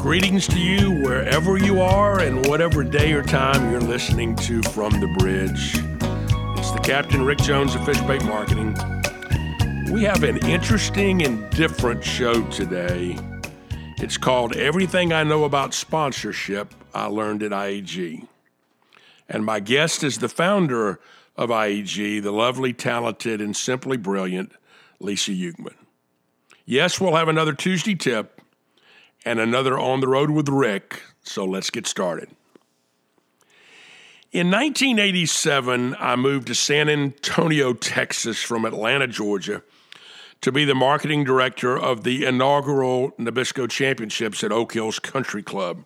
Greetings to you wherever you are and whatever day or time you're listening to from the bridge. It's the Captain Rick Jones of Fishbait Marketing. We have an interesting and different show today. It's called Everything I Know About Sponsorship I Learned at IEG. And my guest is the founder of IEG, the lovely, talented, and simply brilliant Lisa Ukman. Yes, we'll have another Tuesday tip and another On the Road with Rick. So let's get started. In 1987, I moved to San Antonio, Texas from Atlanta, Georgia, to be the marketing director of the inaugural Nabisco Championships at Oak Hills Country Club.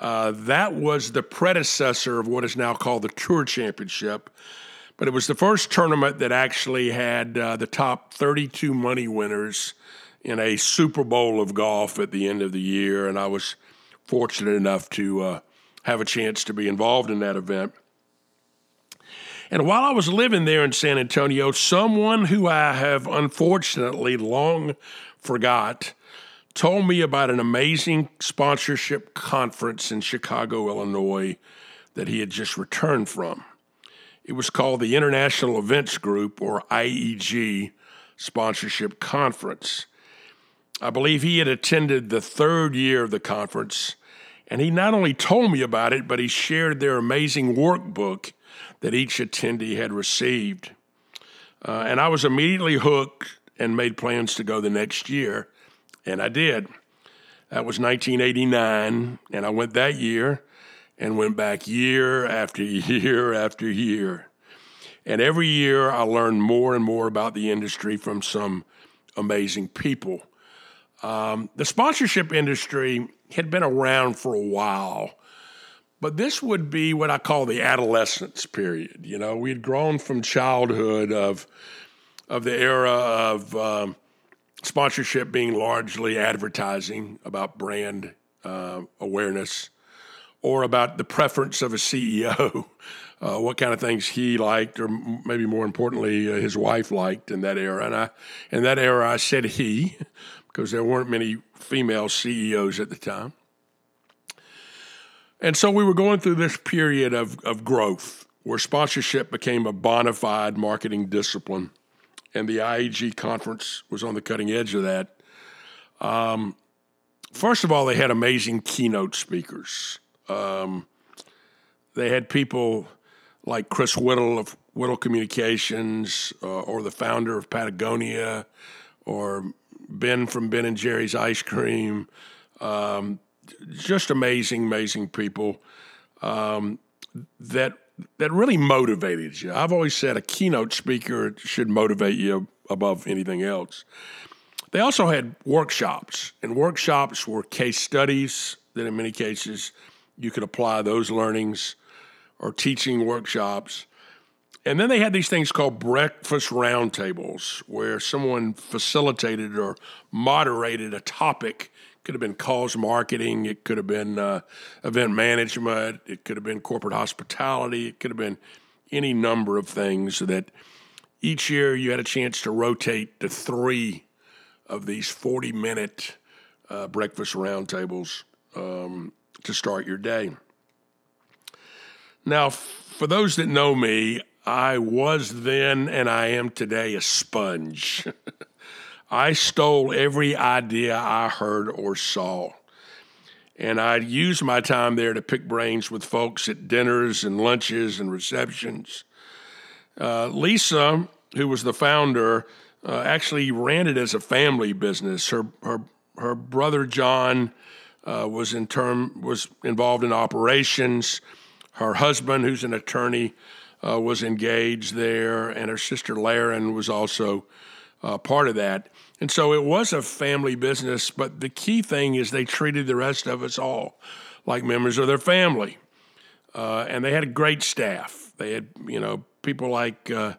Uh, that was the predecessor of what is now called the Tour Championship, but it was the first tournament that actually had uh, the top 32 money winners in a Super Bowl of golf at the end of the year, and I was fortunate enough to uh, have a chance to be involved in that event. And while I was living there in San Antonio, someone who I have unfortunately long forgot told me about an amazing sponsorship conference in Chicago, Illinois, that he had just returned from. It was called the International Events Group, or IEG, Sponsorship Conference. I believe he had attended the third year of the conference, and he not only told me about it, but he shared their amazing workbook that each attendee had received. Uh, and I was immediately hooked and made plans to go the next year, and I did. That was 1989, and I went that year and went back year after year after year. And every year I learned more and more about the industry from some amazing people. Um, the sponsorship industry had been around for a while, but this would be what I call the adolescence period. You know, we had grown from childhood of of the era of um, sponsorship being largely advertising about brand uh, awareness or about the preference of a CEO, uh, what kind of things he liked, or maybe more importantly, uh, his wife liked in that era. And I, in that era, I said he because there weren't many female CEOs at the time. And so we were going through this period of, of growth where sponsorship became a bona fide marketing discipline. And the IEG conference was on the cutting edge of that. Um, first of all, they had amazing keynote speakers. Um, they had people like Chris Whittle of Whittle Communications, uh, or the founder of Patagonia, or Ben from Ben and Jerry's Ice Cream. Um, just amazing, amazing people um, that that really motivated you. I've always said a keynote speaker should motivate you above anything else. They also had workshops, and workshops were case studies that, in many cases, you could apply those learnings or teaching workshops. And then they had these things called breakfast roundtables, where someone facilitated or moderated a topic. Could have been cause marketing, it could have been uh, event management, it could have been corporate hospitality, it could have been any number of things that each year you had a chance to rotate to three of these 40 minute uh, breakfast roundtables um, to start your day. Now, for those that know me, I was then and I am today a sponge. I stole every idea I heard or saw. And I'd use my time there to pick brains with folks at dinners and lunches and receptions. Uh, Lisa, who was the founder, uh, actually ran it as a family business. Her her her brother John uh, was in term was involved in operations. Her husband, who's an attorney, uh, was engaged there, and her sister Laren was also uh, part of that. And so it was a family business, but the key thing is they treated the rest of us all like members of their family. Uh, and they had a great staff. They had, you know, people like uh,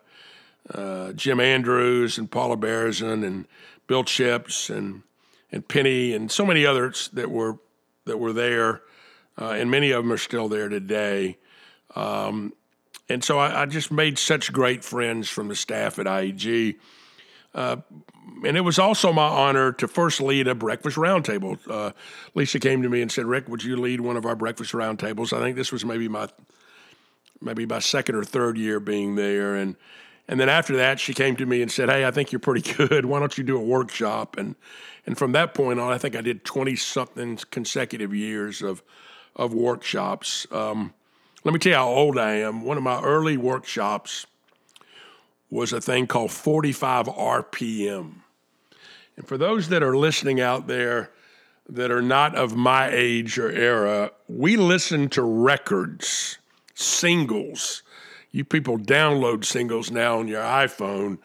uh, Jim Andrews and Paula Berzin and Bill Chipps and and Penny and so many others that were that were there, uh, and many of them are still there today. Um, and so I, I, just made such great friends from the staff at IEG. Uh, and it was also my honor to first lead a breakfast roundtable. Uh, Lisa came to me and said, "Rick, would you lead one of our breakfast roundtables?" I think this was maybe my maybe my second or third year being there, and and then after that, she came to me and said, "Hey, I think you're pretty good. Why don't you do a workshop?" And and from that point on, I think I did twenty something consecutive years of of workshops. Um, let me tell you how old I am. One of my early workshops was a thing called 45 RPM. And for those that are listening out there that are not of my age or era, we listen to records, singles. You people download singles now on your iPhone.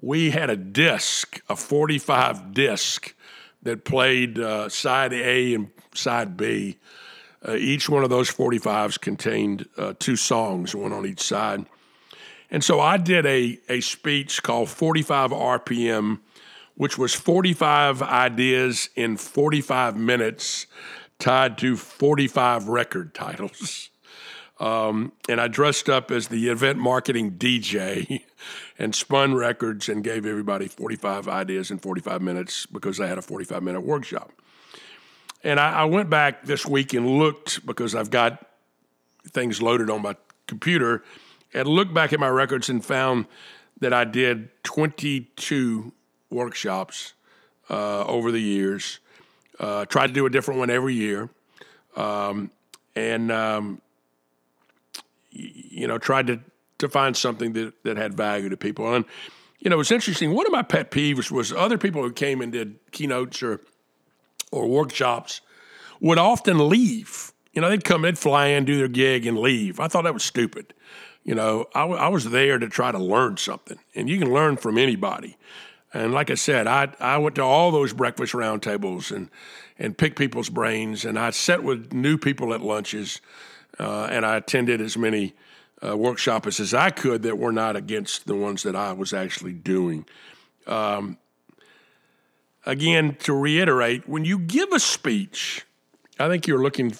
We had a disc, a 45 disc, that played uh, side A and side B. Uh, each one of those 45s contained uh, two songs, one on each side. And so I did a, a speech called 45 RPM, which was 45 ideas in 45 minutes tied to 45 record titles. Um, and I dressed up as the event marketing DJ and spun records and gave everybody 45 ideas in 45 minutes because I had a 45 minute workshop. And I, I went back this week and looked because I've got things loaded on my computer and looked back at my records and found that I did 22 workshops uh, over the years. Uh, tried to do a different one every year, um, and um, you know, tried to to find something that that had value to people. And you know, it's interesting. One of my pet peeves was other people who came and did keynotes or or workshops would often leave. You know, they'd come, they'd fly in, do their gig, and leave. I thought that was stupid. You know, I, I was there to try to learn something, and you can learn from anybody. And like I said, I I went to all those breakfast roundtables and and picked people's brains, and I sat with new people at lunches, uh, and I attended as many uh, workshops as I could that were not against the ones that I was actually doing. Um, again, to reiterate, when you give a speech, I think you're looking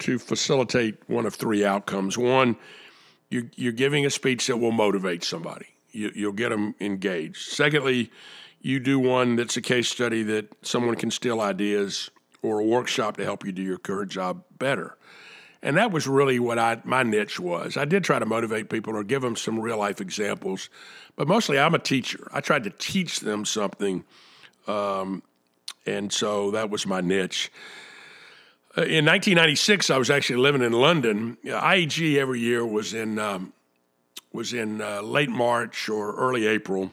to facilitate one of three outcomes. One, you, you're giving a speech that will motivate somebody. You, you'll get them engaged. Secondly, you do one that's a case study that someone can steal ideas or a workshop to help you do your current job better. And that was really what I my niche was. I did try to motivate people or give them some real life examples, but mostly I'm a teacher. I tried to teach them something, um, and so that was my niche. Uh, in 1996, I was actually living in London. IEG every year was in um, was in uh, late March or early April,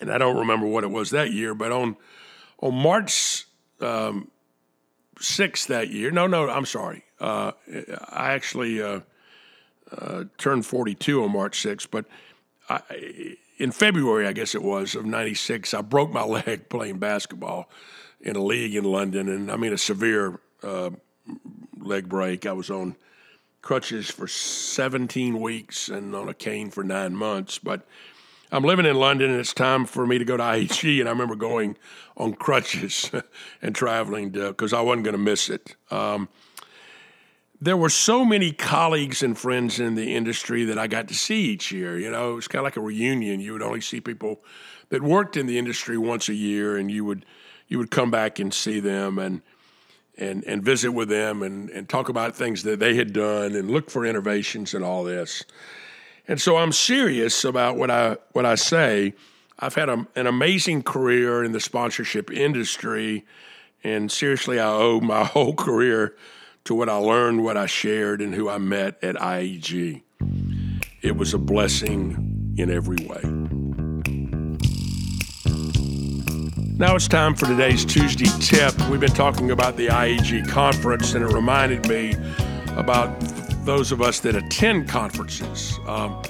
and I don't remember what it was that year. But on on March um, 6th that year, no, no, I'm sorry. Uh, I actually uh, uh, turned 42 on March 6th, but I, in February, I guess it was of '96, I broke my leg playing basketball in a league in London, and I mean a severe uh, leg break. I was on crutches for 17 weeks and on a cane for nine months. But I'm living in London and it's time for me to go to IHG. And I remember going on crutches and traveling because I wasn't going to miss it. Um, there were so many colleagues and friends in the industry that I got to see each year. You know, it was kind of like a reunion. You would only see people that worked in the industry once a year, and you would you would come back and see them. And and, and visit with them and, and talk about things that they had done and look for innovations and all this. And so I'm serious about what I what I say. I've had a, an amazing career in the sponsorship industry, and seriously, I owe my whole career to what I learned, what I shared, and who I met at IEG. It was a blessing in every way. Now it's time for today's Tuesday tip. We've been talking about the IEG conference, and it reminded me about those of us that attend conferences. Um,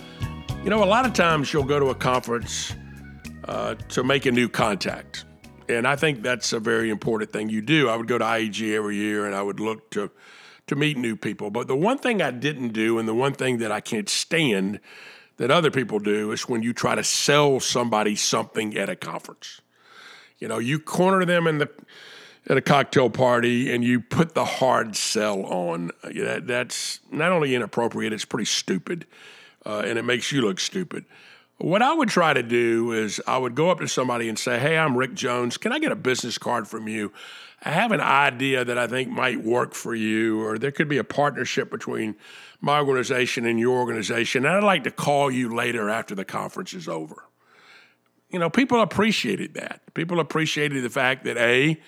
you know, a lot of times you'll go to a conference uh, to make a new contact. And I think that's a very important thing you do. I would go to IEG every year and I would look to, to meet new people. But the one thing I didn't do, and the one thing that I can't stand that other people do, is when you try to sell somebody something at a conference. You know, you corner them in the at a cocktail party and you put the hard sell on. That, that's not only inappropriate, it's pretty stupid, uh, and it makes you look stupid. What I would try to do is I would go up to somebody and say, Hey, I'm Rick Jones. Can I get a business card from you? I have an idea that I think might work for you, or there could be a partnership between my organization and your organization. And I'd like to call you later after the conference is over. You know, people appreciated that. People appreciated the fact that A,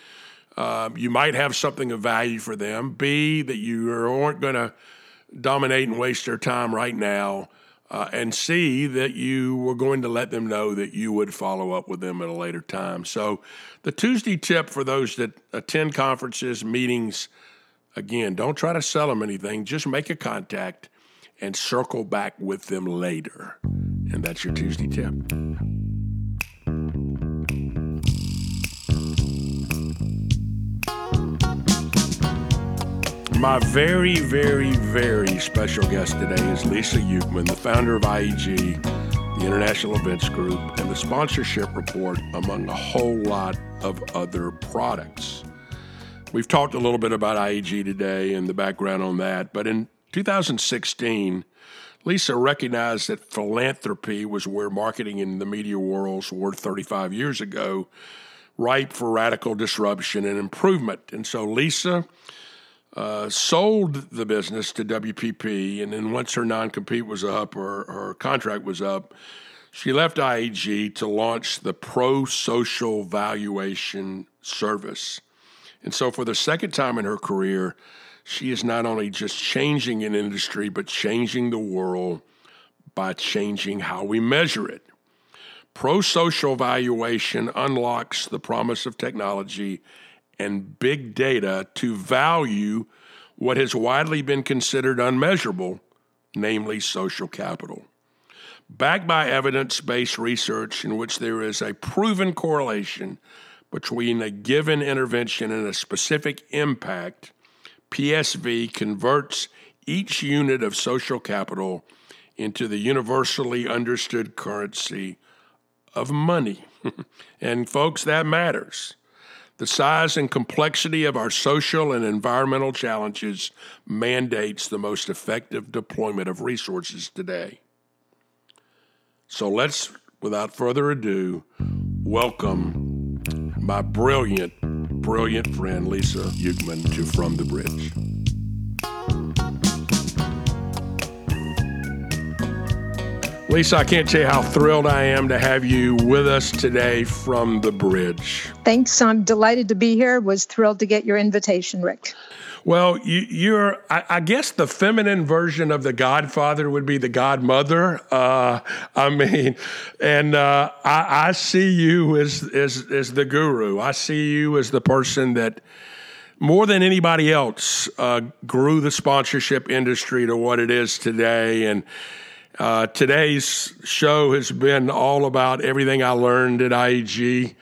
uh, you might have something of value for them, B, that you aren't going to dominate and waste their time right now uh, and see that you were going to let them know that you would follow up with them at a later time. So, the Tuesday tip for those that attend conferences, meetings, again, don't try to sell them anything, just make a contact and circle back with them later. And that's your Tuesday tip. My very, very, very special guest today is Lisa Ukman, the founder of IEG, the International Events Group, and the Sponsorship Report, among a whole lot of other products. We've talked a little bit about IEG today and the background on that, but in 2016, Lisa recognized that philanthropy was where marketing in the media worlds were 35 years ago, ripe for radical disruption and improvement. And so Lisa uh, sold the business to WPP, and then once her non compete was up or her contract was up, she left IEG to launch the Pro Social Valuation Service. And so, for the second time in her career, she is not only just changing an industry, but changing the world by changing how we measure it. Pro social valuation unlocks the promise of technology and big data to value what has widely been considered unmeasurable, namely social capital. Backed by evidence based research in which there is a proven correlation between a given intervention and a specific impact, PSV converts each unit of social capital into the universally understood currency of money. and folks, that matters. The size and complexity of our social and environmental challenges mandates the most effective deployment of resources today. So let's, without further ado, welcome my brilliant, brilliant friend Lisa Ukman to From the Bridge. Lisa, I can't tell you how thrilled I am to have you with us today from the bridge. Thanks. I'm delighted to be here. Was thrilled to get your invitation, Rick. Well, you, are I, I, guess, the feminine version of the Godfather would be the Godmother. Uh, I mean, and uh, I, I, see you as, as as the guru. I see you as the person that more than anybody else uh, grew the sponsorship industry to what it is today, and uh, today's show has been all about everything I learned at IEG.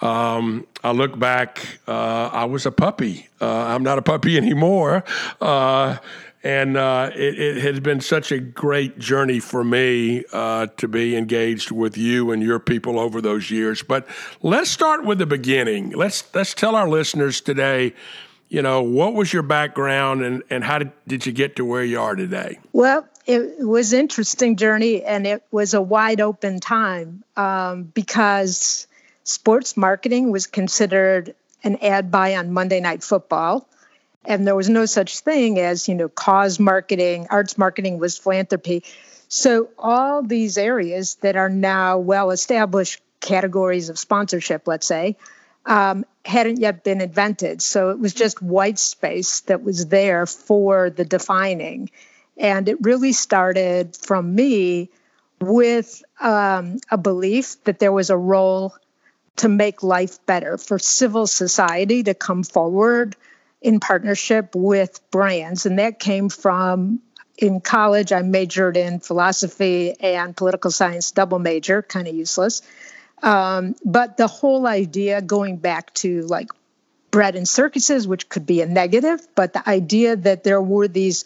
Um, I look back, uh, I was a puppy. Uh, I'm not a puppy anymore. Uh, and uh, it, it, has been such a great journey for me uh, to be engaged with you and your people over those years. But let's start with the beginning. Let's let's tell our listeners today you know, what was your background and, and how did, did you get to where you are today? Well, it was interesting journey and it was a wide open time um, because sports marketing was considered an ad buy on Monday Night Football. And there was no such thing as, you know, cause marketing, arts marketing was philanthropy. So all these areas that are now well established categories of sponsorship, let's say, um, hadn't yet been invented. So it was just white space that was there for the defining. And it really started from me with um, a belief that there was a role to make life better for civil society to come forward in partnership with brands. And that came from in college, I majored in philosophy and political science, double major, kind of useless. Um, but the whole idea going back to like bread and circuses, which could be a negative, but the idea that there were these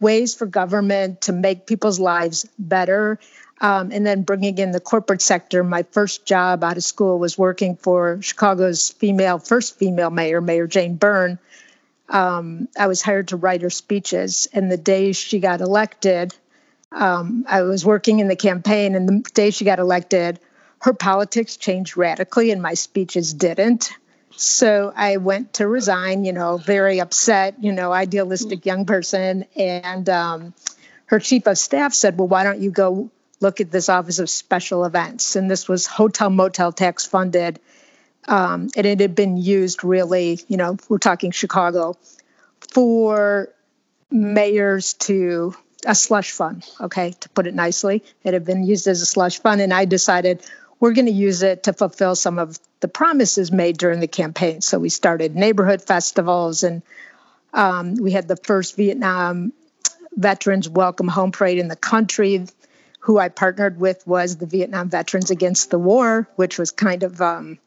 ways for government to make people's lives better. Um, and then bringing in the corporate sector. My first job out of school was working for Chicago's female, first female mayor, Mayor Jane Byrne. Um, I was hired to write her speeches. And the day she got elected, Um, I was working in the campaign, and the day she got elected, her politics changed radically, and my speeches didn't. So I went to resign, you know, very upset, you know, idealistic young person. And um, her chief of staff said, Well, why don't you go look at this Office of Special Events? And this was hotel motel tax funded. Um, and it had been used really, you know, we're talking Chicago, for mayors to a slush fund, okay, to put it nicely. It had been used as a slush fund. And I decided we're going to use it to fulfill some of the promises made during the campaign. So we started neighborhood festivals and um, we had the first Vietnam Veterans Welcome Home Parade in the country. Who I partnered with was the Vietnam Veterans Against the War, which was kind of um,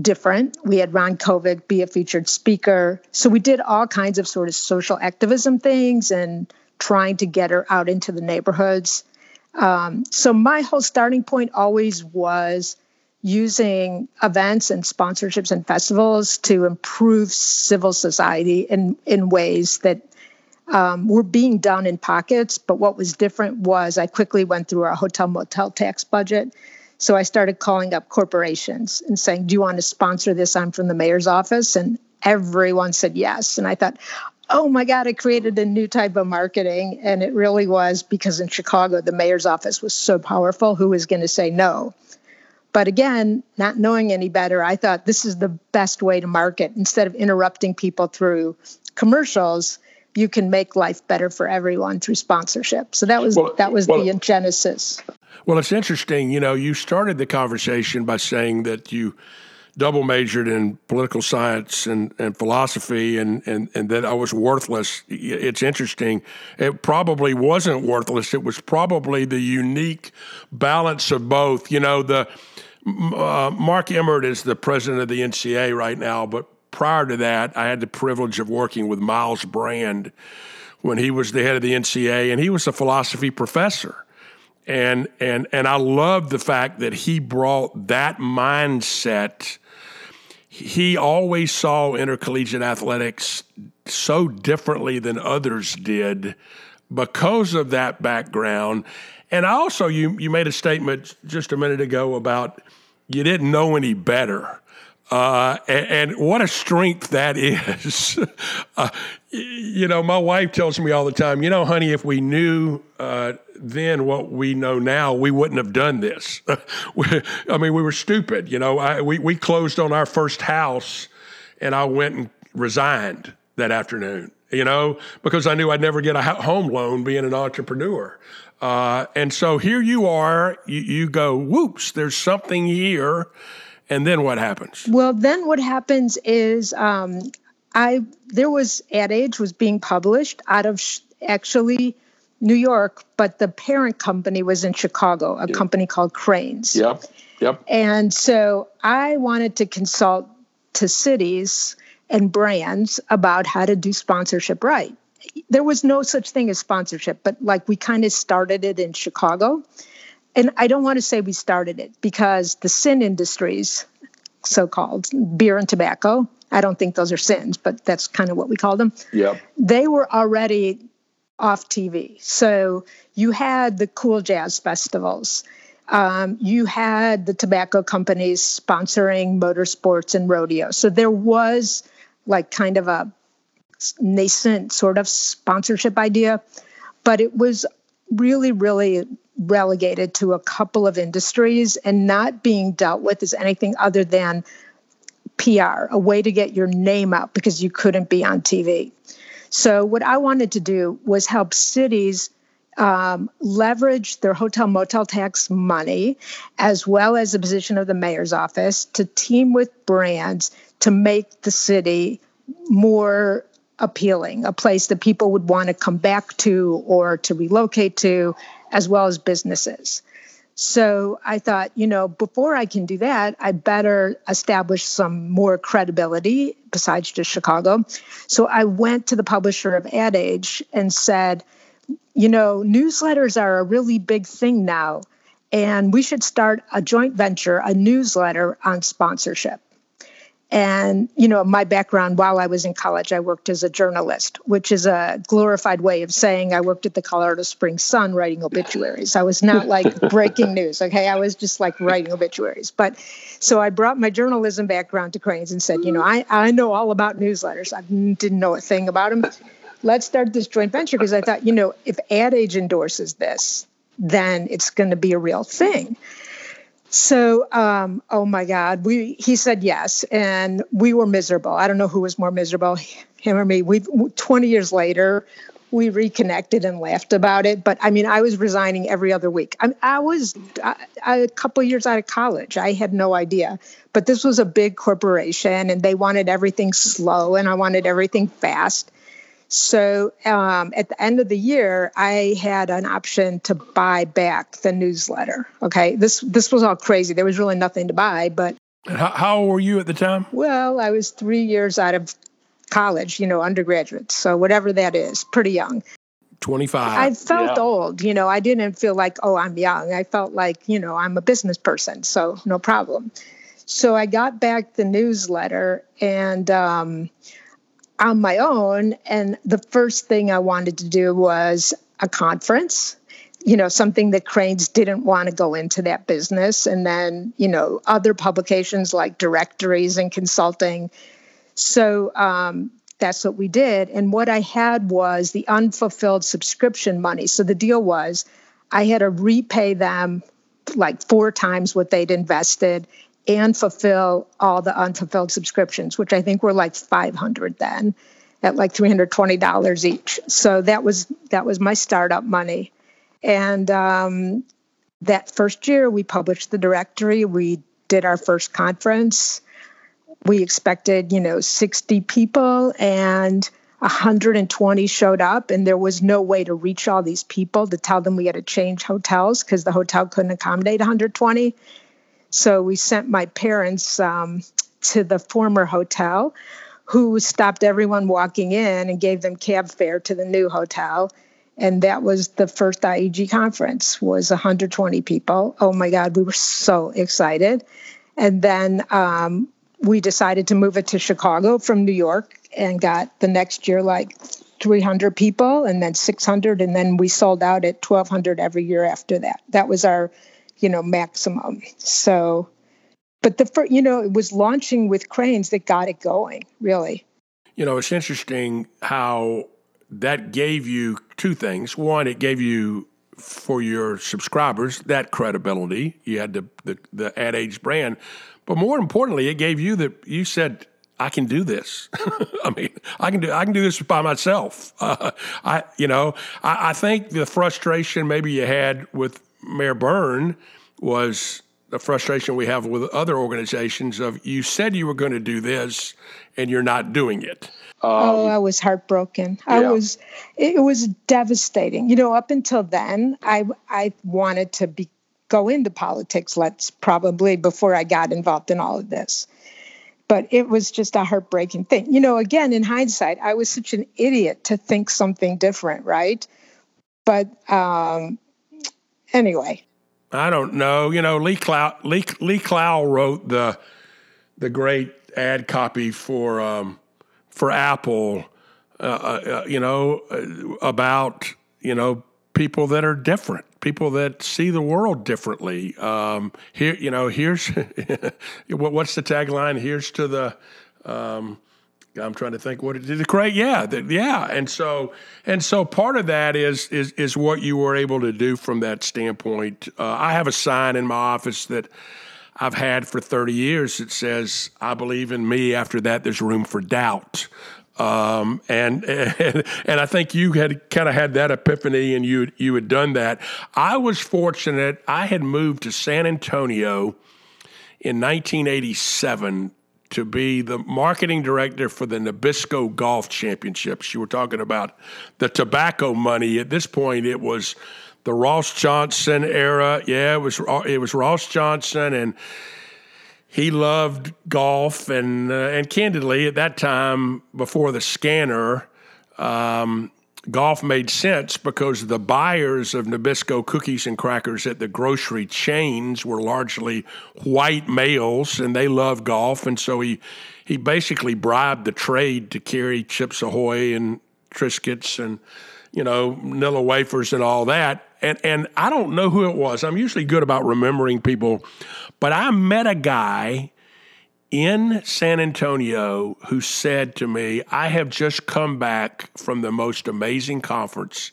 different. We had Ron Kovic be a featured speaker. So we did all kinds of sort of social activism things and trying to get her out into the neighborhoods. Um, so my whole starting point always was using events and sponsorships and festivals to improve civil society in, in ways that um, were being done in pockets. But what was different was I quickly went through our hotel motel tax budget. So I started calling up corporations and saying, Do you want to sponsor this? I'm from the mayor's office. And everyone said yes. And I thought, oh my God, I created a new type of marketing. And it really was because in Chicago, the mayor's office was so powerful. Who was going to say no? But again, not knowing any better, I thought this is the best way to market. Instead of interrupting people through commercials, you can make life better for everyone through sponsorship. So that was well, that was well, the genesis. Well, it's interesting. You know, you started the conversation by saying that you double majored in political science and, and philosophy and, and, and that I was worthless. It's interesting. It probably wasn't worthless. It was probably the unique balance of both. You know, the uh, Mark Emmert is the president of the NCAA right now, but prior to that, I had the privilege of working with Myles Brand when he was the head of the NCAA, and he was a philosophy professor. And and and I love the fact that he brought that mindset he always saw intercollegiate athletics so differently than others did because of that background. And also, you, you made a statement just a minute ago about you didn't know any better. Uh, and, and, what a strength that is. uh, you know, my wife tells me all the time, you know, honey, if we knew uh, then what we know now, we wouldn't have done this. I mean, we were stupid. You know, I, we, we closed on our first house and I went and resigned that afternoon, you know, because I knew I'd never get a home loan being an entrepreneur. Uh, and so here you are, you, you go, whoops, there's something here and then what happens? Well, then what happens is um, I there was Ad Age was being published out of sh- actually New York, but the parent company was in Chicago, a yep. company called Crain's. Yep. Yep. And so I wanted to consult to cities and brands about how to do sponsorship right. There was no such thing as sponsorship, but like we kind of started it in Chicago and I don't want to say we started it because the sin industries, so called beer and tobacco, I don't think those are sins, but that's kind of what we call them. Yeah. They were already off TV. So you had the cool jazz festivals. Um, you had the tobacco companies sponsoring motorsports and rodeo. So there was like kind of a nascent sort of sponsorship idea, but it was really, really relegated to a couple of industries and not being dealt with as anything other than PR, a way to get your name out because you couldn't be on TV. So, what I wanted to do was help cities um, leverage their hotel motel tax money as well as the position of the mayor's office to team with brands to make the city more appealing, a place that people would want to come back to or to relocate to, as well as businesses. So I thought, you know, before I can do that, I better establish some more credibility besides just Chicago. So I went to the publisher of Ad Age and said, you know, newsletters are a really big thing now, and we should start a joint venture, a newsletter on sponsorship. And, you know, my background while I was in college, I worked as a journalist, which is a glorified way of saying I worked at the Colorado Springs Sun writing obituaries. I was not like breaking news, okay? I was just like writing obituaries. But so I brought my journalism background to Crain's and said, you know, I, I know all about newsletters. I didn't know a thing about them. Let's start this joint venture because I thought, you know, if Ad Age endorses this, then it's going to be a real thing. So, um, oh my God, we he said yes, and we were miserable. I don't know who was more miserable, him or me. We 20 years later, we reconnected and laughed about it. But I mean, I was resigning every other week. I, I was a couple years out of college. I had no idea. But this was a big corporation, and they wanted everything slow, and I wanted everything fast. So um, at the end of the year, I had an option to buy back the newsletter. Okay, this this was all crazy. There was really nothing to buy, but how, how old were you at the time? Well, I was three years out of college, you know, undergraduate. So whatever that is, pretty young. 25. I felt yeah. old, you know, I didn't feel like, oh, I'm young. I felt like, you know, I'm a business person, so no problem. So I got back the newsletter and um, on my own. And the first thing I wanted to do was a conference, you know, something that Crain's didn't want to go into that business. And then, you know, other publications like directories and consulting. So um, that's what we did. And what I had was the unfulfilled subscription money. So the deal was I had to repay them like four times what they'd invested and fulfill all the unfulfilled subscriptions, which I think were like 500 then at like $320 each. So that was that was my startup money. And um, that first year we published the directory, we did our first conference. We expected, you know, 60 people and 120 showed up and there was no way to reach all these people to tell them we had to change hotels because the hotel couldn't accommodate 120 so we sent my parents um, to the former hotel, who stopped everyone walking in and gave them cab fare to the new hotel. And that was the first IEG conference. Was 120 people. Oh my God, we were so excited. And then um, we decided to move it to Chicago from New York, and got the next year like 300 people, and then 600, and then we sold out at 1,200 every year after that. That was our you know, maximum. So, but the first, you know, it was launching with Crain's that got it going, really. You know, it's interesting how that gave you two things. One, it gave you for your subscribers that credibility. You had the the, the Ad Age brand, but more importantly, it gave you that you said I can do this. I mean, I can do I can do this by myself. Uh, I you know I, I, think the frustration maybe you had with Mayor Byrne was the frustration we have with other organizations of you said you were going to do this and you're not doing it. Um, oh, I was heartbroken. Yeah. I was it was devastating. You know, up until then, I I wanted to be go into politics let's probably before I got involved in all of this. But it was just a heartbreaking thing. You know, again, in hindsight, I was such an idiot to think something different, right? But um, anyway. I don't know. You know, Lee Clow, Lee, Lee Clow wrote the the great ad copy for um, for Apple. Uh, uh, you know, uh, about you know people that are different, people that see the world differently. Um, here, you know, here's what's the tagline? Here's to the um, I'm trying to think what it did. Great, yeah, the, yeah, and so and so part of that is is is what you were able to do from that standpoint. Uh, I have a sign in my office that I've had for 30 years that says, "I believe in me." After that, there's room for doubt. Um, and, and and I think you had kind of had that epiphany, and you you had done that. I was fortunate; I had moved to San Antonio in 1987 to be the marketing director for the Nabisco Golf Championships. You were talking about the tobacco money. At this point, it was the Ross Johnson era. Yeah, it was it was Ross Johnson, and he loved golf. And uh, and candidly, at that time, before the scanner, um, golf made sense because the buyers of Nabisco cookies and crackers at the grocery chains were largely white males and they love golf. And so he, he basically bribed the trade to carry Chips Ahoy and Triscuits and, you know, Nilla wafers and all that. And, and I don't know who it was. I'm usually good about remembering people, but I met a guy in San Antonio who said to me, I have just come back from the most amazing conference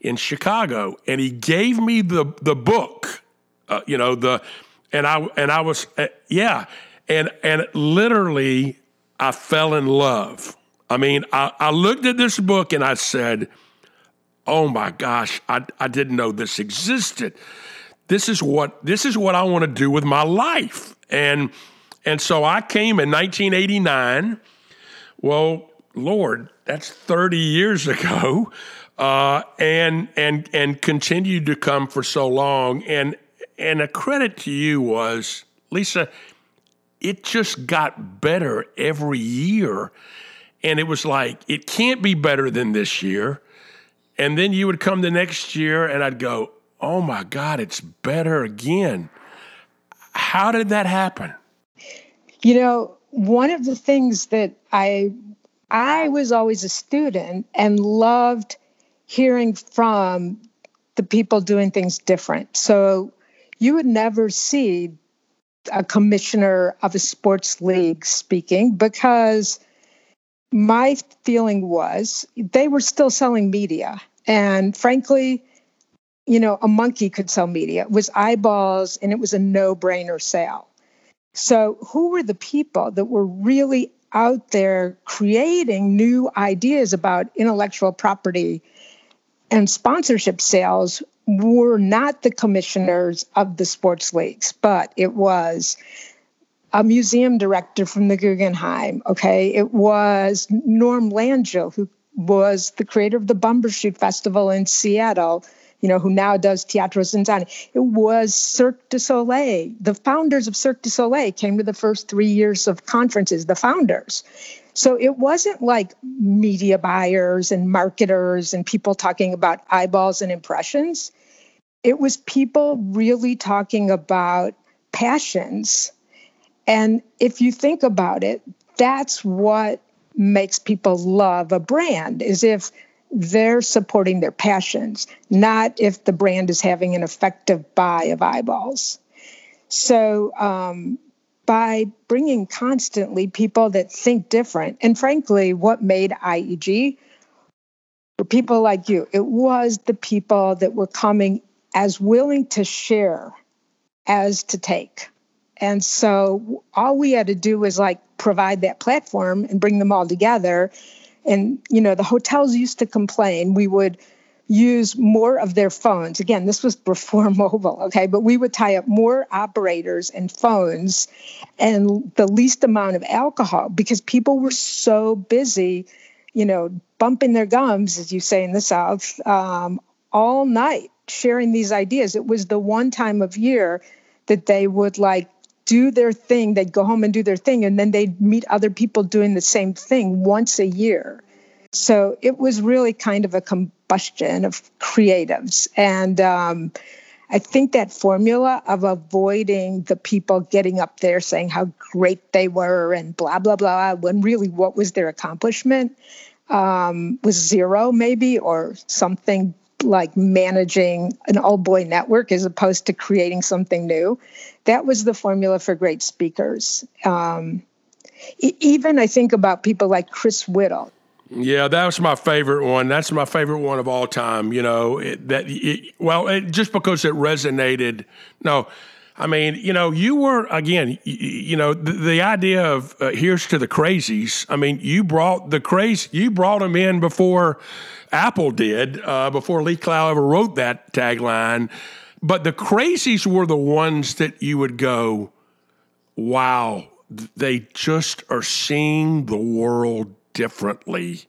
in Chicago. And he gave me the, the book, uh, you know, the, and I, and I was, uh, yeah. And, and literally I fell in love. I mean, I, I looked at this book and I said, oh my gosh, I, I didn't know this existed. This is what, this is what I want to do with my life. And, and so I came in 1989. Well, Lord, that's 30 years ago, uh, and and and continued to come for so long. And and a credit to you was Lisa. It just got better every year, and it was like it can't be better than this year. And then you would come the next year, and I'd go, "Oh my God, it's better again." How did that happen? You know, one of the things that I I was always a student and loved hearing from the people doing things different. So you would never see a commissioner of a sports league speaking because my feeling was they were still selling media. And frankly, you know, a monkey could sell media. It was eyeballs and it was a no brainer sale. So, who were the people that were really out there creating new ideas about intellectual property and sponsorship sales? Were not the commissioners of the sports leagues, but it was a museum director from the Guggenheim. Okay, it was Norm Langill, who was the creator of the Bumbershoot Festival in Seattle you know, who now does Teatro ZinZanni. It was Cirque du Soleil. The founders of Cirque du Soleil came to the first three years of conferences, the founders. So it wasn't like media buyers and marketers and people talking about eyeballs and impressions. It was people really talking about passions. And if you think about it, that's what makes people love a brand is if they're supporting their passions, not if the brand is having an effective buy of eyeballs. So, um, by bringing constantly people that think different, and frankly, what made IEG were people like you. It was the people that were coming as willing to share as to take. And so all we had to do was like provide that platform and bring them all together and, you know, the hotels used to complain we would use more of their phones. Again, this was before mobile, okay? But we would tie up more operators and phones and the least amount of alcohol because people were so busy, you know, bumping their gums, as you say in the South, um, all night sharing these ideas. It was the one time of year that they would like do their thing, they'd go home and do their thing, and then they'd meet other people doing the same thing once a year. So it was really kind of a combustion of creatives. And um, I think that formula of avoiding the people getting up there saying how great they were and blah, blah, blah, when really what was their accomplishment um, was zero, maybe, or something like managing an old boy network as opposed to creating something new. That was the formula for great speakers. Um, even I think about people like Chris Whittle. Yeah, that was my favorite one. That's my favorite one of all time. You know it, that. It, well, it, just because it resonated. No, I mean, you know, you were again. You, you know, the, the, idea of uh, here's to the crazies. I mean, you brought the crazy. You brought them in before Apple did uh, before Lee Clow ever wrote that tagline. But the crazies were the ones that you would go, wow, they just are seeing the world differently.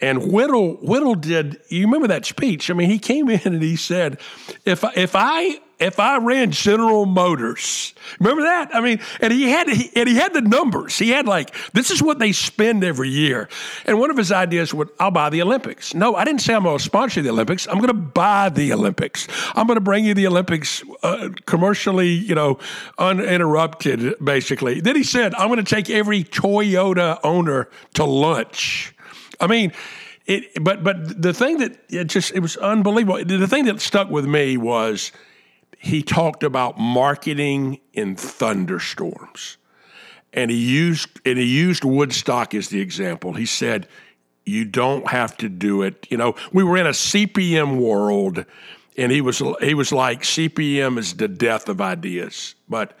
And Whittle Whittle did. You remember that speech? I mean, he came in and he said, "If if I if I ran General Motors, remember that? I mean, and he had he, and he had the numbers. He had like this is what they spend every year. And one of his ideas was, "I'll buy the Olympics." No, I didn't say I'm going to sponsor the Olympics. I'm going to buy the Olympics. I'm going to bring you the Olympics uh, commercially, you know, uninterrupted, basically. Then he said, "I'm going to take every Toyota owner to lunch." I mean, it, but but the thing that it just it was unbelievable. The thing that stuck with me was he talked about marketing in thunderstorms, and he used and he used Woodstock as the example. He said, "You don't have to do it." You know, we were in a CPM world, and he was he was like, "CPM is the death of ideas," but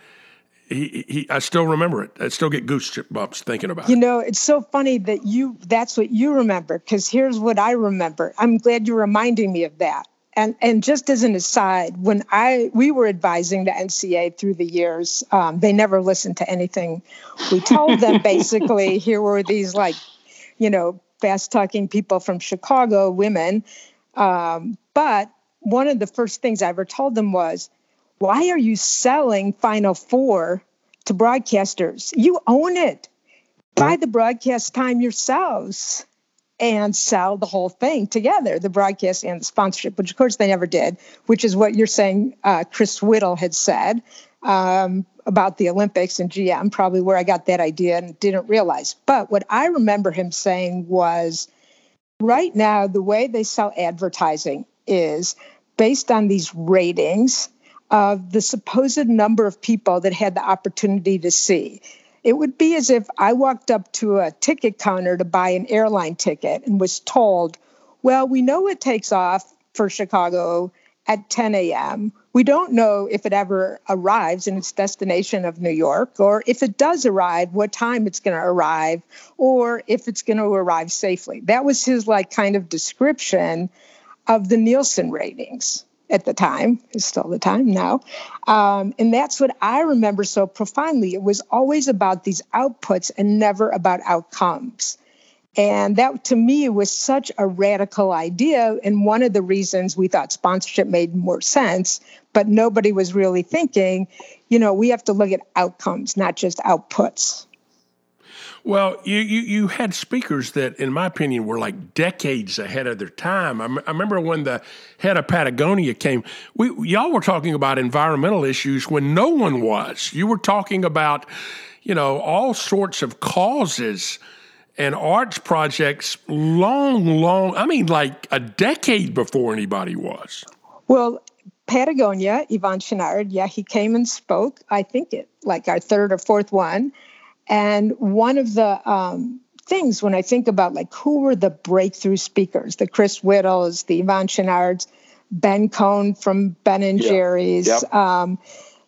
he, he, I still remember it. I still get goosebumps thinking about you it. You know, it's so funny that you that's what you remember because here's what I remember. I'm glad you're reminding me of that. And and just as an aside, when I we were advising the NCAA through the years, um, they never listened to anything we told them. basically, here were these like, you know, fast talking people from Chicago, women. Um, but one of the first things I ever told them was why are you selling Final Four to broadcasters? You own it. Buy the broadcast time yourselves and sell the whole thing together, the broadcast and the sponsorship, which of course they never did, which is what you're saying uh, Chris Whittle had said um, about the Olympics and GM, probably where I got that idea and didn't realize. But what I remember him saying was right now, the way they sell advertising is based on these ratings of the supposed number of people that had the opportunity to see. It would be as if I walked up to a ticket counter to buy an airline ticket and was told, well, we know it takes off for Chicago at 10 a.m. We don't know if it ever arrives in its destination of New York, or if it does arrive, what time it's going to arrive, or if it's going to arrive safely. That was his like kind of description of the Nielsen ratings at the time, is still the time now. Um, and that's what I remember so profoundly. It was always about these outputs and never about outcomes. And that to me was such a radical idea. And one of the reasons we thought sponsorship made more sense, but nobody was really thinking, you know, we have to look at outcomes, not just outputs. Well, you, you, you had speakers that, in my opinion, were like decades ahead of their time. I, m- I remember when the head of Patagonia came. We y'all were talking about environmental issues when no one was. You were talking about, you know, all sorts of causes and arts projects long, long. I mean, like a decade before anybody was. Well, Patagonia, Yvon Chouinard, yeah, he came and spoke. I think it like our third or fourth one and one of the um, things when I think about like who were the breakthrough speakers, the Chris Whittles, the Yvon Chouinards, Ben Cohen from Ben and. Jerry's, yep. Um,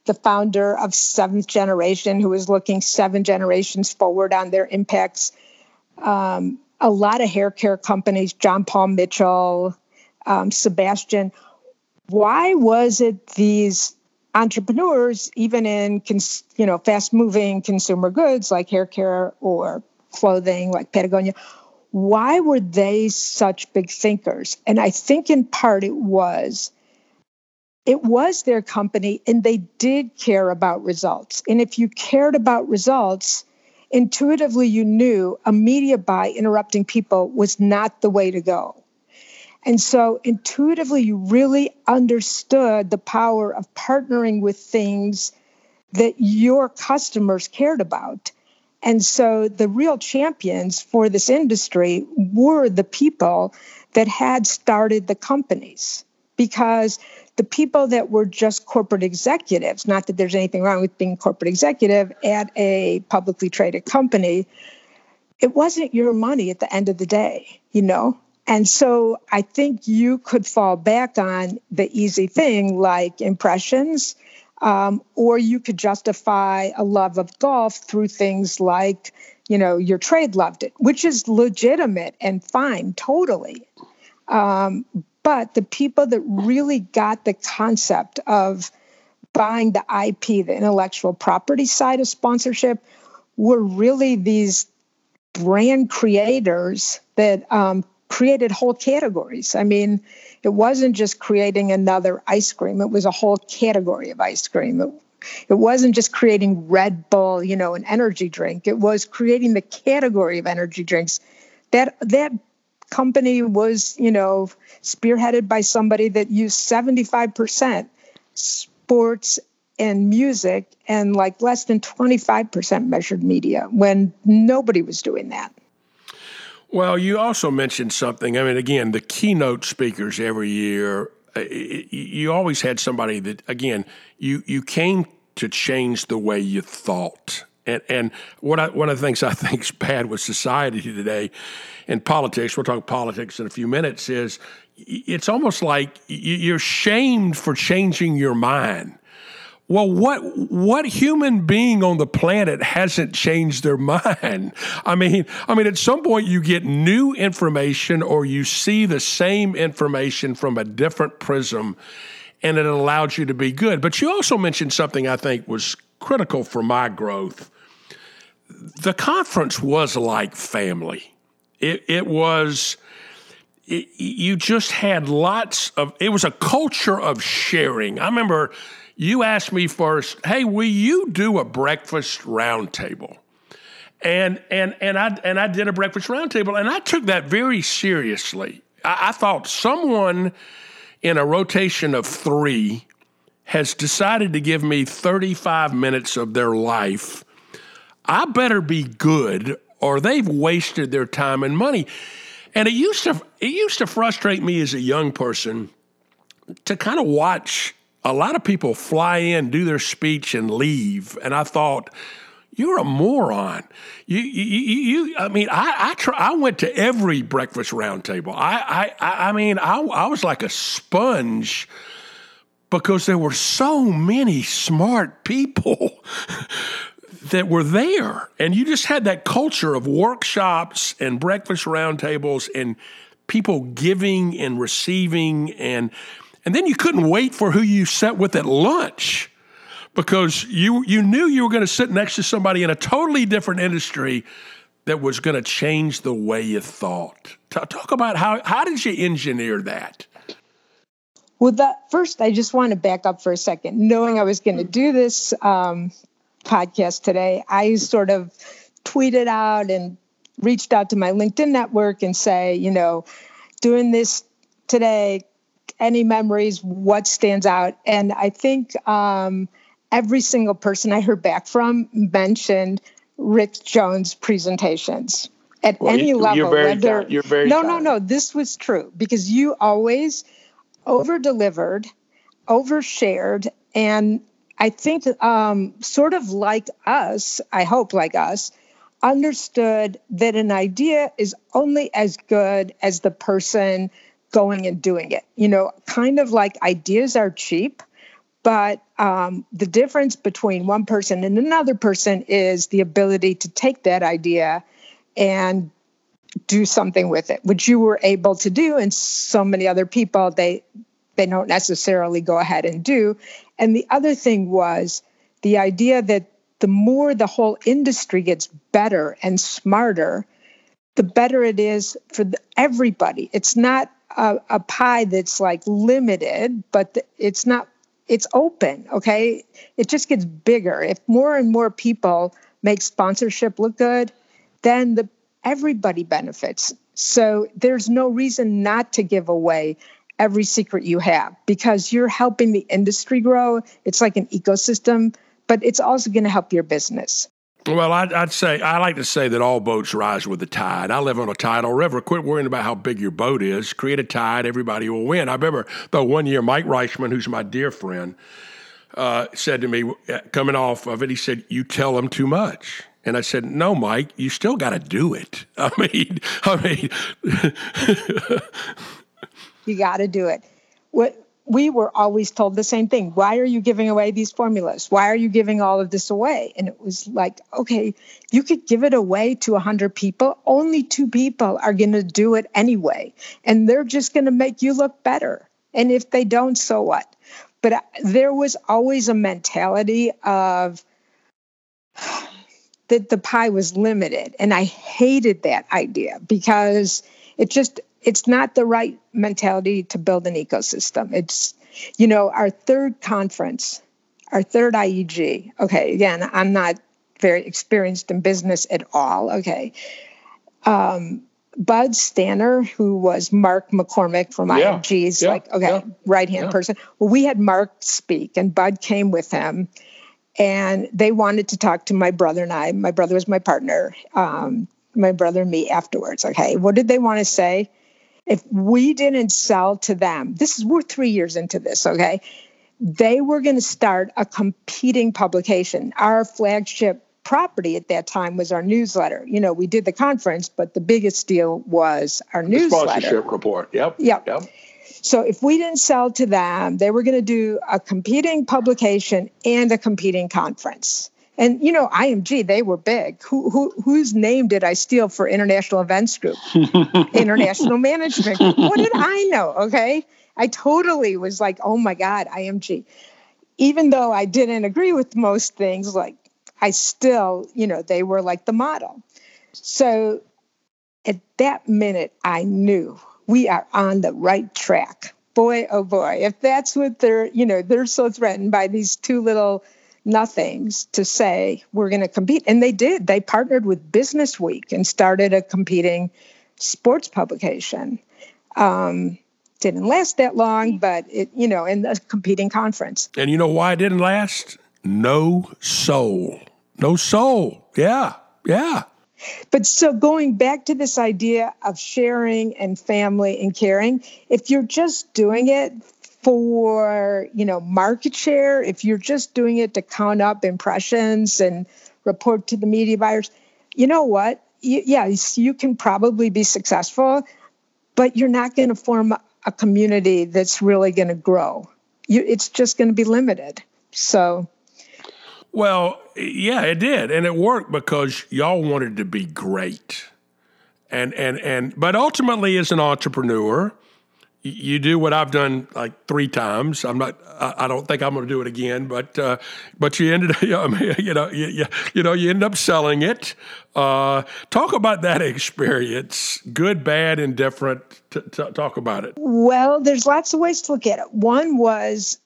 the founder of Seventh Generation, who was looking seven generations forward on their impacts. Um, a lot of hair care companies, John Paul Mitchell, um, Sebastian. Why was it these entrepreneurs, even in cons- you know fast moving consumer goods like hair care or clothing like Patagonia, why were they such big thinkers? And I think in part it was it was their company and they did care about results. And if you cared about results, intuitively you knew a media buy interrupting people was not the way to go. And so intuitively, you really understood the power of partnering with things that your customers cared about. And so the real champions for this industry were the people that had started the companies because the people that were just corporate executives, not that there's anything wrong with being corporate executive at a publicly traded company, it wasn't your money at the end of the day, you know? And so I think you could fall back on the easy thing like impressions, um, or you could justify a love of golf through things like, you know, your trade loved it, which is legitimate and fine, totally. Um, but the people that really got the concept of buying the IP, the intellectual property side of sponsorship, were really these brand creators that um, created whole categories. I mean, it wasn't just creating another ice cream, it was a whole category of ice cream. It, it wasn't just creating Red Bull, you know, an energy drink. It was creating the category of energy drinks. That that company was, you know, spearheaded by somebody that used 75% sports and music and like less than 25% measured media when nobody was doing that. Well, you also mentioned something. I mean, again, the keynote speakers every year, uh, you always had somebody that, again, you, you came to change the way you thought. And, and what I, one of the things I think is bad with society today and politics, we'll talk politics in a few minutes, is it's almost like you're shamed for changing your mind. Well, what what human being on the planet hasn't changed their mind? I mean, I mean, at some point you get new information or you see the same information from a different prism, and it allows you to be good. But you also mentioned something I think was critical for my growth. The conference was like family. It it was. It, you just had lots of. It was a culture of sharing. I remember you asked me first, hey, will you do a breakfast roundtable? And and and I and I did a breakfast roundtable, and I took that very seriously. I, I thought someone in a rotation of three has decided to give me 35 minutes of their life. I better be good, or they've wasted their time and money. And it used to it used to frustrate me as a young person to kind of watch a lot of people fly in, do their speech, and leave. And I thought, you're a moron. You, you, you, I mean, I, I, try, I went to every breakfast roundtable. I, I, I mean, I, I was like a sponge because there were so many smart people that were there. And you just had that culture of workshops and breakfast roundtables and people giving and receiving and and then you couldn't wait for who you sat with at lunch because you, you knew you were going to sit next to somebody in a totally different industry that was going to change the way you thought. Talk about how, how did you engineer that? Well, that first, I just want to back up for a second. Knowing I was going to do this um, podcast today, I sort of tweeted out and reached out to my LinkedIn network and say, you know, doing this today, any memories, what stands out. And I think um, every single person I heard back from mentioned Rick Jones' presentations at well, any you, level. You're very, whether, you're very no, no, no. This was true because you always over delivered, overshared, and I think um, sort of like us, I hope like us, understood that an idea is only as good as the person going and doing it. You know, kind of like ideas are cheap, but um, the difference between one person and another person is the ability to take that idea and do something with it, which you were able to do, and so many other people they they don't necessarily go ahead and do. And the other thing was the idea that the more the whole industry gets better and smarter, the better it is for everybody. It's not a, a pie that's like limited, but it's not, it's open, okay? It just gets bigger. If more and more people make sponsorship look good, then the everybody benefits. So there's no reason not to give away every secret you have because you're helping the industry grow. It's like an ecosystem, but it's also going to help your business. Well, I'd, I'd, say I like to say that all boats rise with the tide. I live on a tidal river. Quit worrying about how big your boat is. Create a tide, everybody will win. I remember though one year, Mike Reichman, who's my dear friend, uh, said to me uh, coming off of it, he said, "You tell them too much." And I said, "No, Mike, you still got to do it." I mean, I mean, you got to do it. What we were always told the same thing. Why are you giving away these formulas? Why are you giving all of this away? And it was like, okay, you could give it away to 100 people. Only two people are going to do it anyway. And they're just going to make you look better. And if they don't, so what? But uh, there was always a mentality of that the pie was limited. And I hated that idea because it just it's not the right mentality to build an ecosystem. It's, you know, our third conference, our third IEG. Okay, again, I'm not very experienced in business at all. Okay. Um, Bud Stanner, who was Mark McCormack from yeah, IMG's, yeah, like, okay, yeah, right hand person. Well, we had Mark speak, and Bud came with him, and they wanted to talk to my brother and I. My brother was my partner, um, my brother and me afterwards. Okay, what did they want to say? If we didn't sell to them, this is, we're three years into this, okay? They were going to start a competing publication. Our flagship property at that time was our newsletter. You know, we did the conference, but the biggest deal was our the newsletter. Sponsorship report. Yep. Yep. yep. So if we didn't sell to them, they were going to do a competing publication and a competing conference. And you know, IMG, they were big. Who, who whose name did I steal for International Events Group? International Management Group. What did I know? Okay. I totally was like, oh my God, IMG. Even though I didn't agree with most things, like I still, you know, they were like the model. So at that minute, I knew we are on the right track. Boy, oh boy, if that's what they're, you know, they're so threatened by these two little nothings to say we're going to compete. And they did. They partnered with Business Week and started a competing sports publication. Um, didn't last that long, but it, you know, in a competing conference. And you know why it didn't last? No soul. No soul. Yeah. Yeah. But so going back to this idea of sharing and family and caring, if you're just doing it for, you know, market share, if you're just doing it to count up impressions and report to the media buyers, you know what? You, yeah, you can probably be successful, but you're not going to form a community that's really going to grow. You, it's just going to be limited. So well, yeah, it did, and it worked because y'all wanted to be great, and and and. But ultimately, as an entrepreneur, you do what I've done like three times. I'm not. I don't think I'm going to do it again. But uh, but you ended. You know. You, you, know. You end up selling it. Uh, talk about that experience. Good, bad, indifferent. T- t- talk about it. Well, there's lots of ways to look at it. One was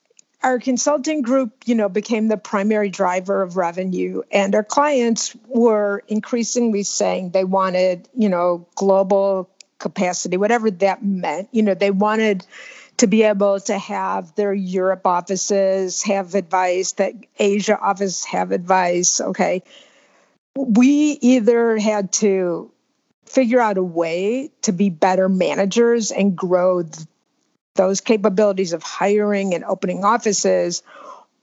our consulting group, you know, became the primary driver of revenue, and our clients were increasingly saying they wanted, you know, global capacity, whatever that meant. You know, they wanted to be able to have their Europe offices have advice, that Asia office have advice. Okay. We either had to figure out a way to be better managers and grow those capabilities of hiring and opening offices,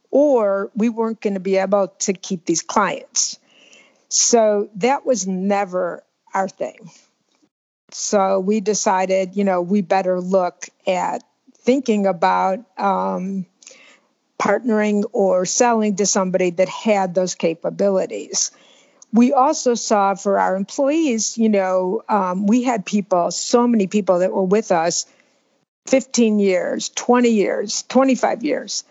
or we weren't going to be able to keep these clients. So that was never our thing. So we decided, you know, we better look at thinking about um, partnering or selling to somebody that had those capabilities. We also saw for our employees, you know, um, we had people, so many people that were with us 15 years, 20 years, 25 years.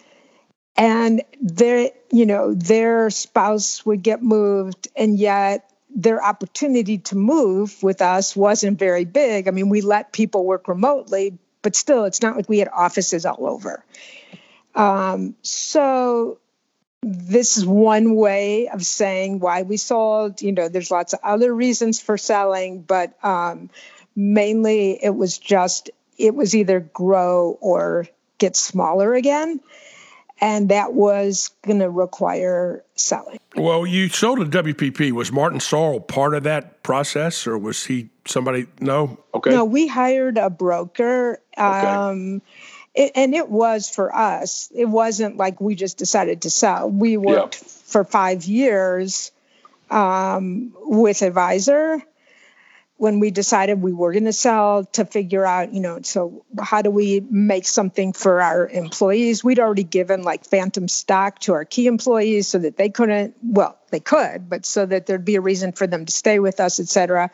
And their, you know, their spouse would get moved, and yet their opportunity to move with us wasn't very big. I mean, we let people work remotely, but still, it's not like we had offices all over. Um, so, this is one way of saying why we sold. You know, there's lots of other reasons for selling, but um, mainly it was just it was either grow or get smaller again. And that was going to require selling. Well, you sold to WPP. Was Martin Sorrell part of that process, or was he somebody? No. Okay. No, we hired a broker. Okay. Um, it, and it was for us. It wasn't like we just decided to sell. We worked yeah. for five years um, with advisor when we decided we were going to sell to figure out, you know, so how do we make something for our employees? We'd already given like phantom stock to our key employees so that they couldn't, well, they could, but so that there'd be a reason for them to stay with us, et cetera.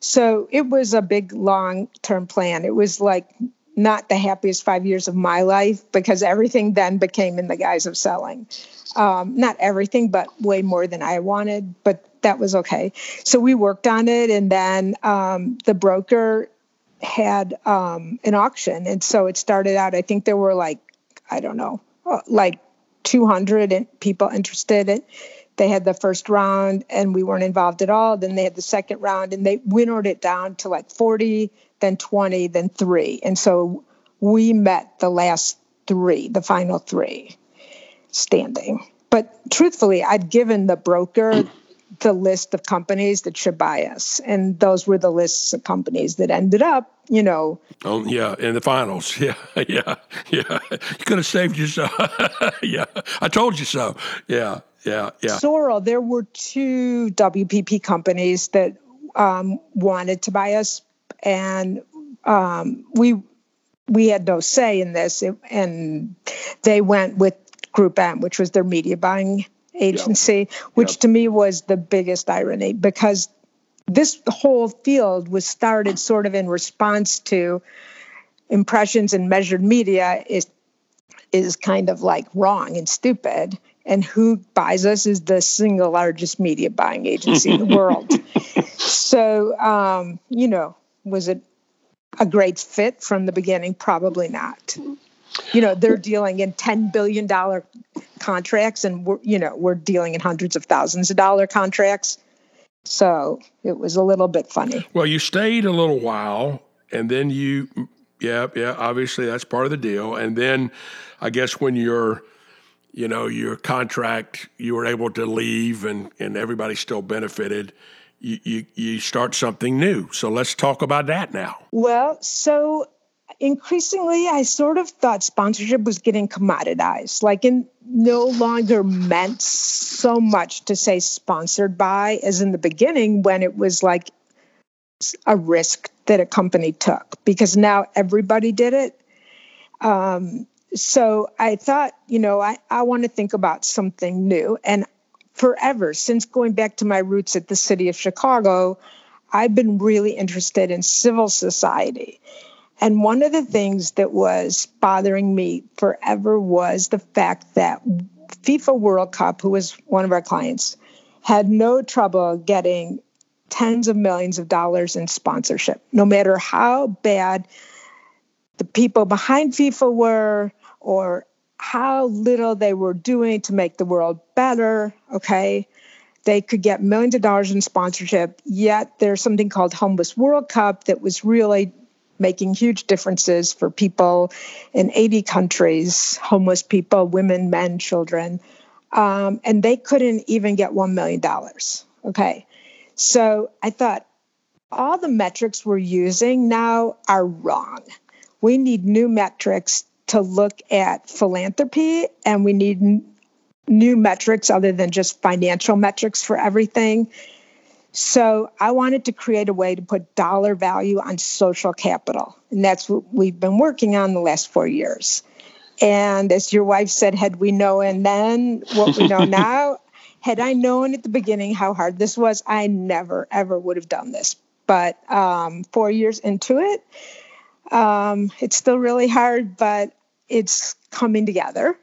So it was a big long term plan. It was like not the happiest five years of my life because everything then became in the guise of selling. Um, not everything, but way more than I wanted. But that was okay. So we worked on it, and then um, the broker had um, an auction, and so it started out. I think there were like I don't know, uh, like 200 people interested. In, they had the first round, and we weren't involved at all. Then they had the second round, and they winnowed it down to like 40, then 20, then three, and so we met the last three, the final three, standing. But truthfully, I'd given the broker the list of companies that should buy us. And those were the lists of companies that ended up, you know. Oh, yeah, in the finals. Yeah, yeah, yeah. You could have saved yourself. yeah, I told you so. Yeah, yeah, yeah. Sorrel, there were two WPP companies that um, wanted to buy us. And um, we we had no say in this, and they went with Group M, which was their media buying agency, yep. which yep. to me was the biggest irony because this whole field was started sort of in response to impressions and measured media is is kind of like wrong and stupid and who buys us is the single largest media buying agency in the world so um, you know was it a great fit from the beginning probably not you know they're dealing in 10 billion dollar contracts and we're you know we're dealing in hundreds of thousands of dollar contracts so it was a little bit funny well you stayed a little while and then you yeah yeah obviously that's part of the deal and then i guess when your you know your contract you were able to leave and and everybody still benefited you, you, you start something new. So let's talk about that now. Well, so increasingly I sort of thought sponsorship was getting commoditized. Like it no longer meant so much to say sponsored by as in the beginning when it was like a risk that a company took because now everybody did it. Um, so I thought, you know, I, I want to think about something new. And forever, since going back to my roots at the city of Chicago, I've been really interested in civil society and one of the things that was bothering me forever was the fact that FIFA World Cup, who was one of our clients, had no trouble getting tens of millions of dollars in sponsorship, no matter how bad the people behind FIFA were or how little they were doing to make the world better. Okay. They could get millions of dollars in sponsorship, yet there's something called Homeless World Cup that was really making huge differences for people in 80 countries homeless people, women, men, children. Um, and they couldn't even get $1 million. Okay. So I thought all the metrics we're using now are wrong. We need new metrics to look at philanthropy, and we need n- new metrics other than just financial metrics for everything. So I wanted to create a way to put dollar value on social capital. And that's what we've been working on the last four years. And as your wife said, had we known then what we know now, had I known at the beginning how hard this was, I never, ever would have done this. But um, four years into it, um, it's still really hard, but it's coming together.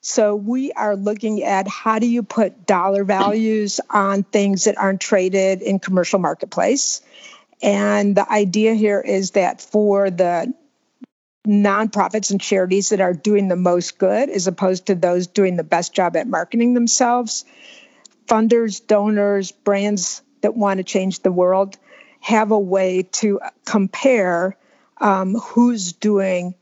So we are looking at how do you put dollar values on things that aren't traded in commercial marketplace. And the idea here is that for the nonprofits and charities that are doing the most good as opposed to those doing the best job at marketing themselves, funders, donors, brands that want to change the world have a way to compare um, who's doing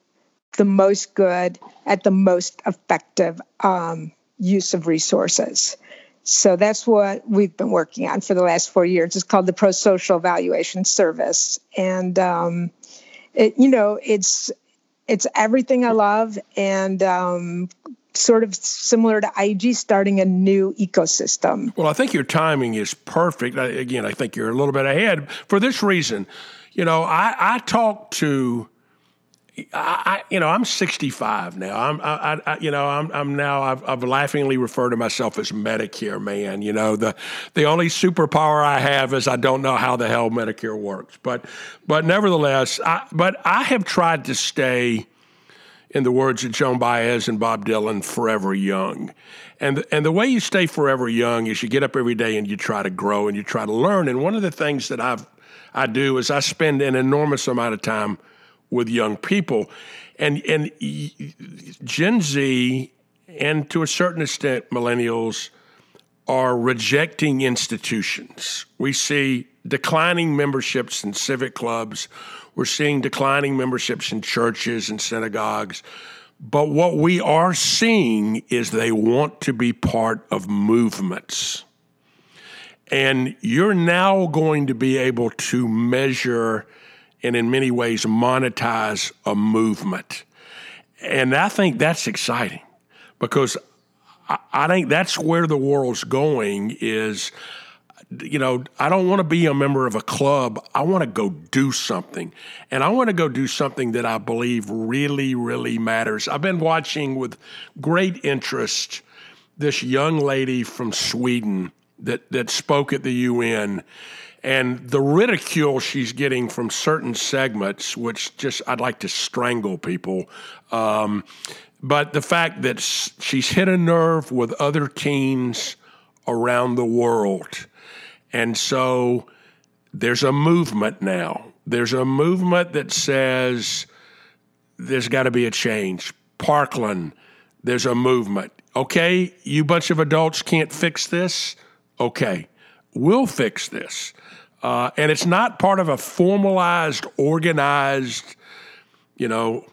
the most good at the most effective um, use of resources. So that's what we've been working on for the last four years. It's called the Pro Social Valuation Service, and um, it, you know, it's it's everything I love, and um, sort of similar to IEG starting a new ecosystem. Well, I think your timing is perfect. Again, I think you're a little bit ahead for this reason. You know, I, I talk to I, you know, I'm 65 now. I'm, I, I, you know, I'm, I'm now. I've, I've laughingly referred to myself as Medicare man. You know, the the only superpower I have is I don't know how the hell Medicare works. But, but nevertheless, I, but I have tried to stay, in the words of Joan Baez and Bob Dylan, forever young. And and the way you stay forever young is you get up every day and you try to grow and you try to learn. And one of the things that I've I do is I spend an enormous amount of time with young people, and and Gen Z and to a certain extent millennials are rejecting institutions. We see declining memberships in civic clubs. We're seeing declining memberships in churches and synagogues. But what we are seeing is they want to be part of movements. And you're now going to be able to measure and, in many ways, monetize a movement. And I think that's exciting because I think that's where the world's going is you know, I don't want to be a member of a club. I want to go do something. And I want to go do something that I believe really, really matters. I've been watching with great interest this young lady from Sweden that, that spoke at the UN and the ridicule she's getting from certain segments, which just I'd like to strangle people. Um, but the fact that she's hit a nerve with other teens around the world and so there's a movement now. There's a movement that says there's got to be a change. Parkland, there's a movement. Okay, you bunch of adults can't fix this. Okay, we'll fix this. Uh, and it's not part of a formalized, organized, you know,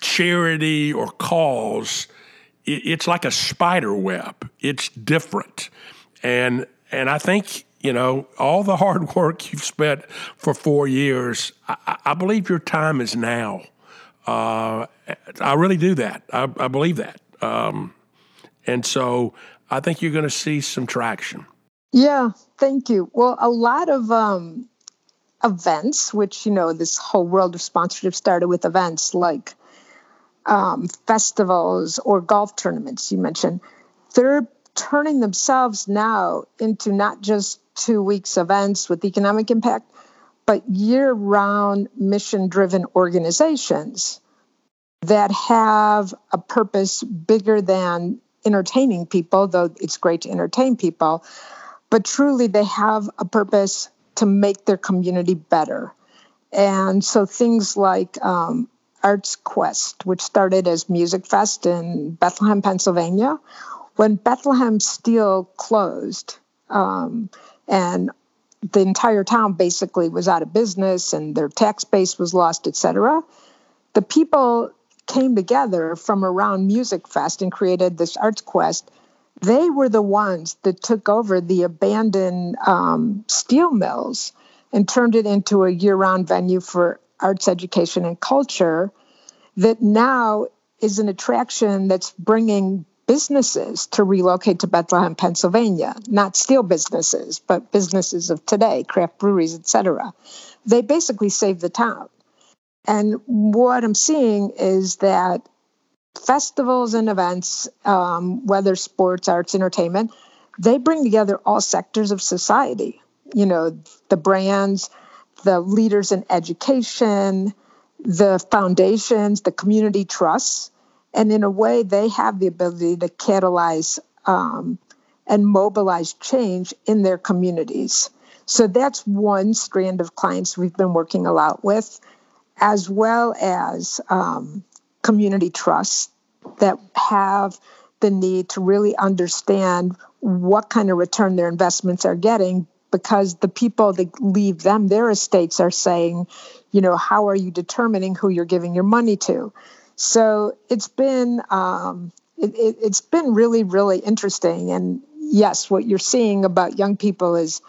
charity or cause. It's like a spider web. It's different, and and I think you know, all the hard work you've spent for four years, I, I believe your time is now. Uh, I really do that. I, I believe that. Um, and so I think you're going to see some traction. Yeah, thank you. Well, a lot of um, events, which, you know, this whole world of sponsorship started with events like um, festivals or golf tournaments, you mentioned, they're turning themselves now into not just two weeks events with economic impact, but year round mission driven organizations that have a purpose bigger than entertaining people, though it's great to entertain people, but truly they have a purpose to make their community better. And so things like um, Arts Quest, which started as Musikfest in Bethlehem, Pennsylvania, when Bethlehem Steel closed, um, and the entire town basically was out of business and their tax base was lost, etc. The people came together from around Musikfest and created this Arts Quest. They were the ones that took over the abandoned um, steel mills and turned it into a year round venue for arts education and culture that now is an attraction that's bringing businesses to relocate to Bethlehem, Pennsylvania, not steel businesses, but businesses of today, craft breweries, etc. They basically saved the town. And what I'm seeing is that festivals and events, um, whether sports, arts, entertainment, they bring together all sectors of society. You know, the brands, the leaders in education, the foundations, the community trusts and in a way, they have the ability to catalyze um, and mobilize change in their communities. So that's one strand of clients we've been working a lot with, as well as um, community trusts that have the need to really understand what kind of return their investments are getting because the people that leave them their estates are saying, you know, how are you determining who you're giving your money to? So it's been um, it, it, it's been really really interesting. And yes, what you're seeing about young people is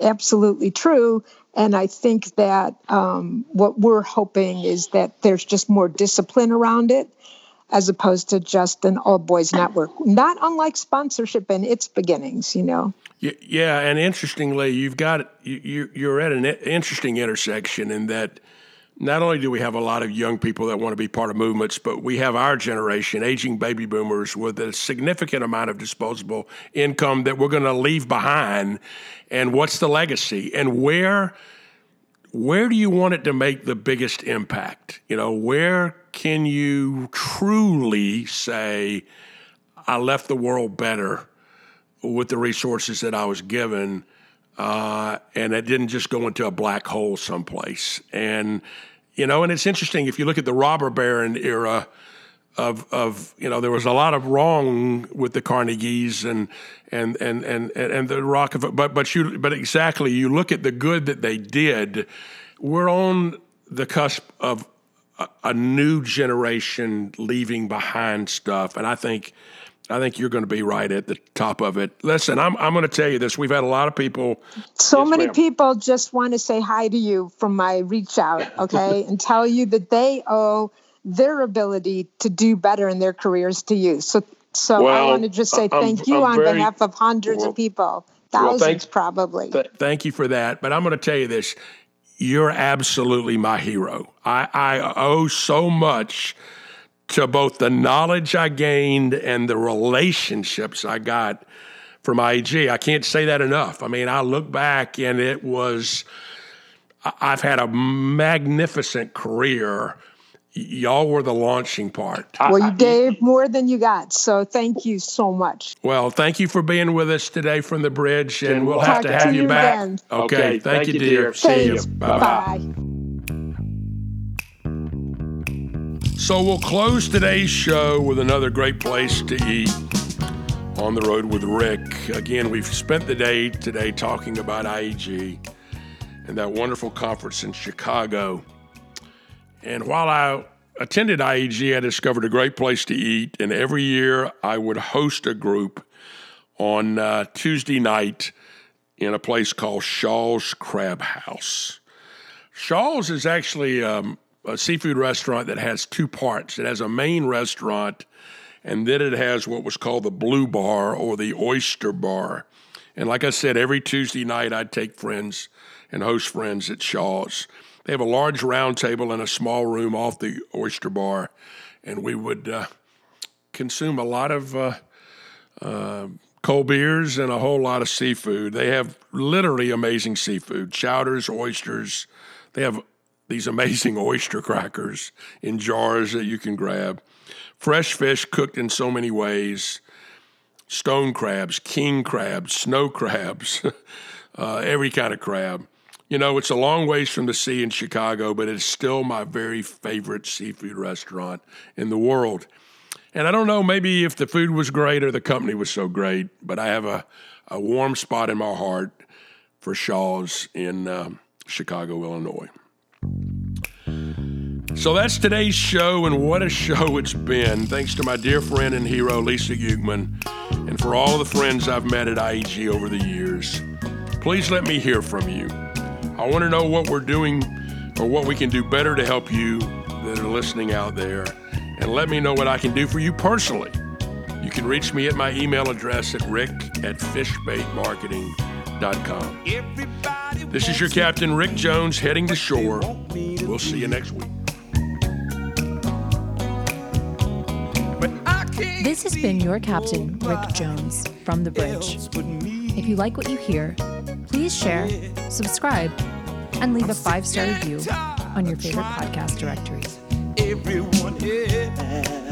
absolutely true. And I think that um, what we're hoping is that there's just more discipline around it as opposed to just an all boys network, not unlike sponsorship in its beginnings, you know. Yeah, and interestingly, you've got you, you're at an interesting intersection in that not only do we have a lot of young people that want to be part of movements, but we have our generation, aging baby boomers, with a significant amount of disposable income that we're going to leave behind. And what's the legacy? And where where do you want it to make the biggest impact? You know, where can you truly say, I left the world better with the resources that I was given? uh, and it didn't just go into a black hole someplace. And you know, and it's interesting if you look at the robber baron era of of you know there was a lot of wrong with the Carnegies and and and and and the Rockefeller, but but you but exactly you look at the good that they did. We're on the cusp of a, a new generation leaving behind stuff, and I think. I think you're going to be right at the top of it. Listen, I'm, I'm going to tell you this. We've had a lot of people. So yes, many ma'am. people just want to say hi to you from my reach out, okay, and tell you that they owe their ability to do better in their careers to you. So, so well, I want to just say thank I'm, you I'm on very, behalf of hundreds well, of people, thousands well, thank, probably. Thank you for that. But I'm going to tell you this you're absolutely my hero. I, I owe so much to both the knowledge I gained and the relationships I got from IEG. I can't say that enough. I mean, I look back and it was, I've had a magnificent career y'all were the launching part. Well, you gave more than you got, so thank you so much. Well, thank you for being with us today from the bridge, and we'll have to have to you, you back. Okay, okay, thank, thank you, dear. dear. See you. Bye bye. So we'll close today's show with another great place to eat on the road with Rick. Again, we've spent the day today talking about IEG and that wonderful conference in Chicago. And while I attended IEG, I discovered a great place to eat. And every year I would host a group on uh, Tuesday night in a place called Shaw's Crab House. Shaw's is actually um, a seafood restaurant that has two parts. It has a main restaurant, and then it has what was called the Blue Bar or the Oyster Bar. And like I said, every Tuesday night I'd take friends and host friends at Shaw's. They have a large round table in a small room off the oyster bar, and we would uh, consume a lot of uh, uh, cold beers and a whole lot of seafood. They have literally amazing seafood chowders, oysters. They have these amazing oyster crackers in jars that you can grab. Fresh fish cooked in so many ways stone crabs, king crabs, snow crabs, uh, every kind of crab. You know, it's a long ways from the sea in Chicago, but it's still my very favorite seafood restaurant in the world. And I don't know, maybe if the food was great or the company was so great, but I have a, a warm spot in my heart for Shaw's in um, Chicago, Illinois. So that's today's show, and what a show it's been. Thanks to my dear friend and hero, Lisa Ukman, and for all the friends I've met at IEG over the years. Please let me hear from you. I want to know what we're doing or what we can do better to help you that are listening out there. And let me know what I can do for you personally. You can reach me at my email address at rick at fishbaitmarketing.com. This is your captain, Rick Jones, heading to shore. We'll see you next week. This has been your captain, Rick Jones, from the bridge. If you like what you hear, please share, subscribe, and leave a five star review on your favorite podcast directory. Everyone else.